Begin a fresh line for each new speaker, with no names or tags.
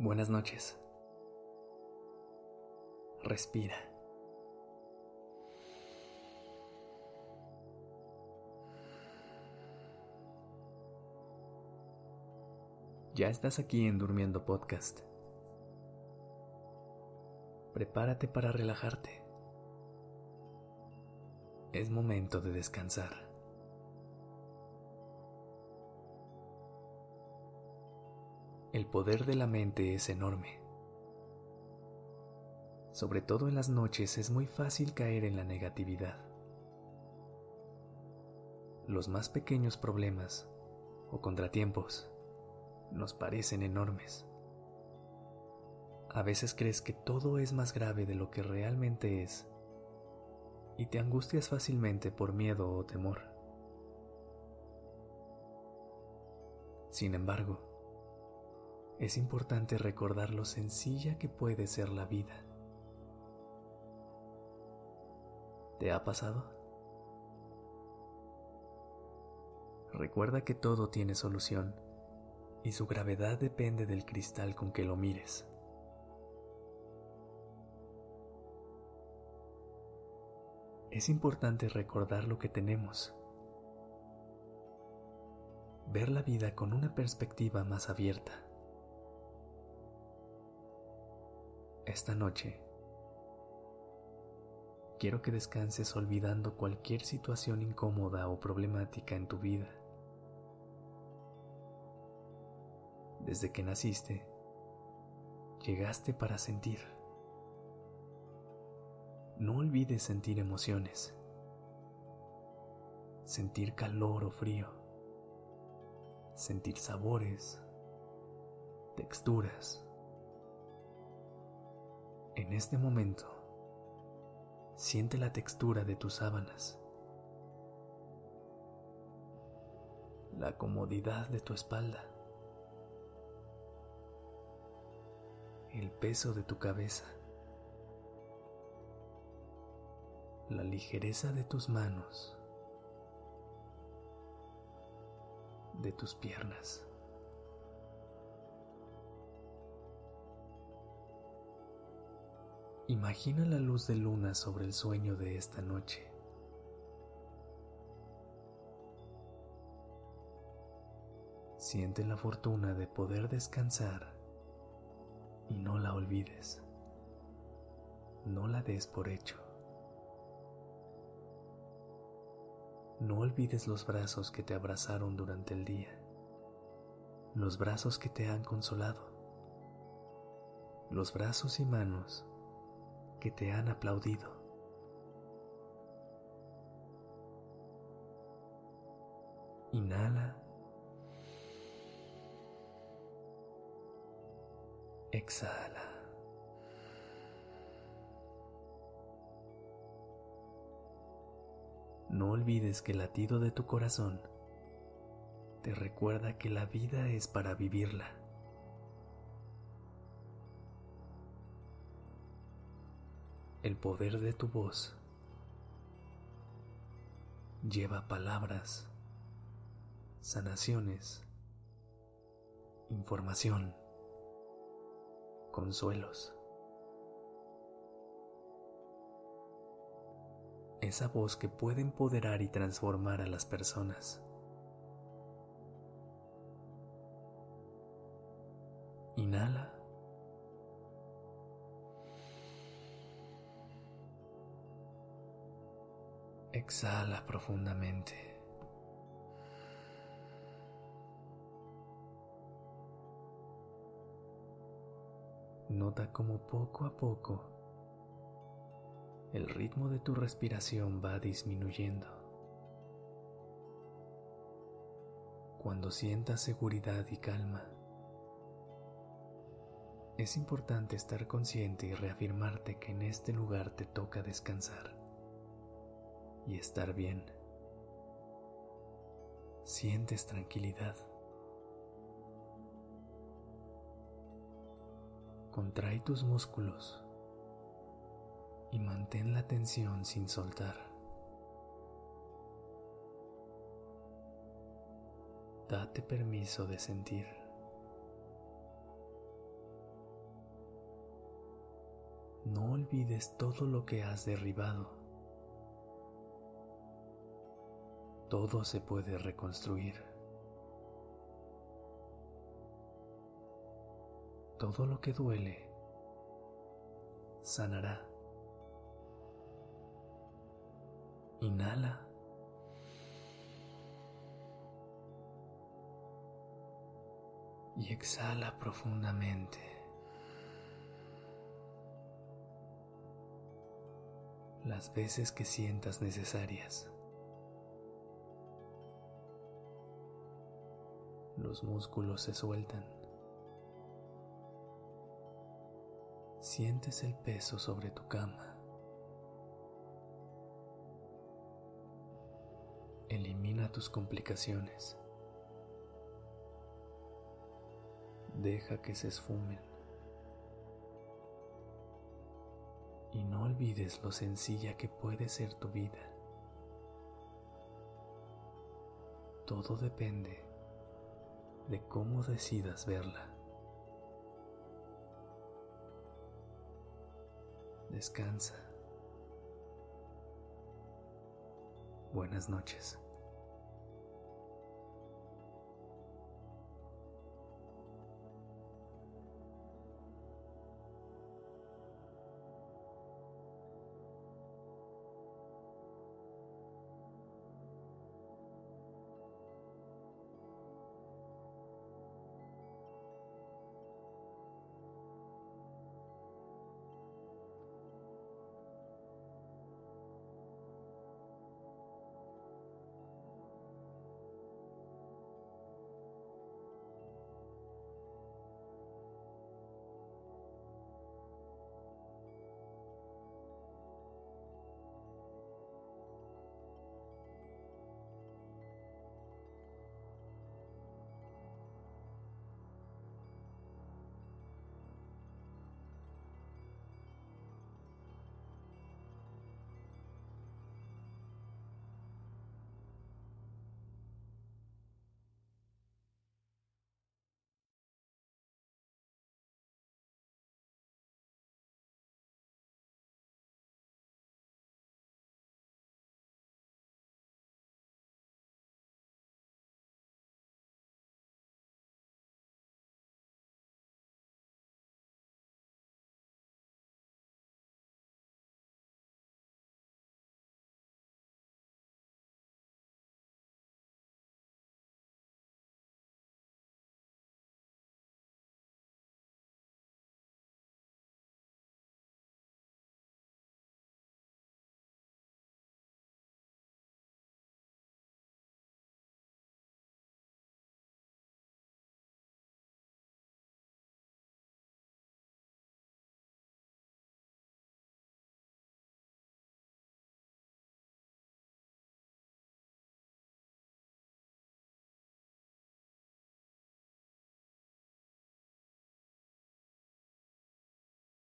Buenas noches. Respira. Ya estás aquí en Durmiendo Podcast. Prepárate para relajarte. Es momento de descansar. El poder de la mente es enorme. Sobre todo en las noches es muy fácil caer en la negatividad. Los más pequeños problemas o contratiempos nos parecen enormes. A veces crees que todo es más grave de lo que realmente es y te angustias fácilmente por miedo o temor. Sin embargo, es importante recordar lo sencilla que puede ser la vida. ¿Te ha pasado? Recuerda que todo tiene solución y su gravedad depende del cristal con que lo mires. Es importante recordar lo que tenemos, ver la vida con una perspectiva más abierta. Esta noche, quiero que descanses olvidando cualquier situación incómoda o problemática en tu vida. Desde que naciste, llegaste para sentir. No olvides sentir emociones, sentir calor o frío, sentir sabores, texturas. En este momento, siente la textura de tus sábanas, la comodidad de tu espalda. El peso de tu cabeza, la ligereza de tus manos, de tus piernas. Imagina la luz de luna sobre el sueño de esta noche. Siente la fortuna de poder descansar y no la olvides. No la des por hecho. No olvides los brazos que te abrazaron durante el día, los brazos que te han consolado, los brazos y manos que te han aplaudido. Inhala Exhala. No olvides que el latido de tu corazón te recuerda que la vida es para vivirla. El poder de tu voz lleva palabras, sanaciones, información consuelos. Esa voz que puede empoderar y transformar a las personas. Inhala. Exhala profundamente. Nota como poco a poco el ritmo de tu respiración va disminuyendo. Cuando sientas seguridad y calma, es importante estar consciente y reafirmarte que en este lugar te toca descansar y estar bien. Sientes tranquilidad. Contrae tus músculos y mantén la tensión sin soltar. Date permiso de sentir. No olvides todo lo que has derribado. Todo se puede reconstruir. Todo lo que duele sanará. Inhala. Y exhala profundamente. Las veces que sientas necesarias. Los músculos se sueltan. Sientes el peso sobre tu cama. Elimina tus complicaciones. Deja que se esfumen. Y no olvides lo sencilla que puede ser tu vida. Todo depende de cómo decidas verla. Descansa. Buenas noches.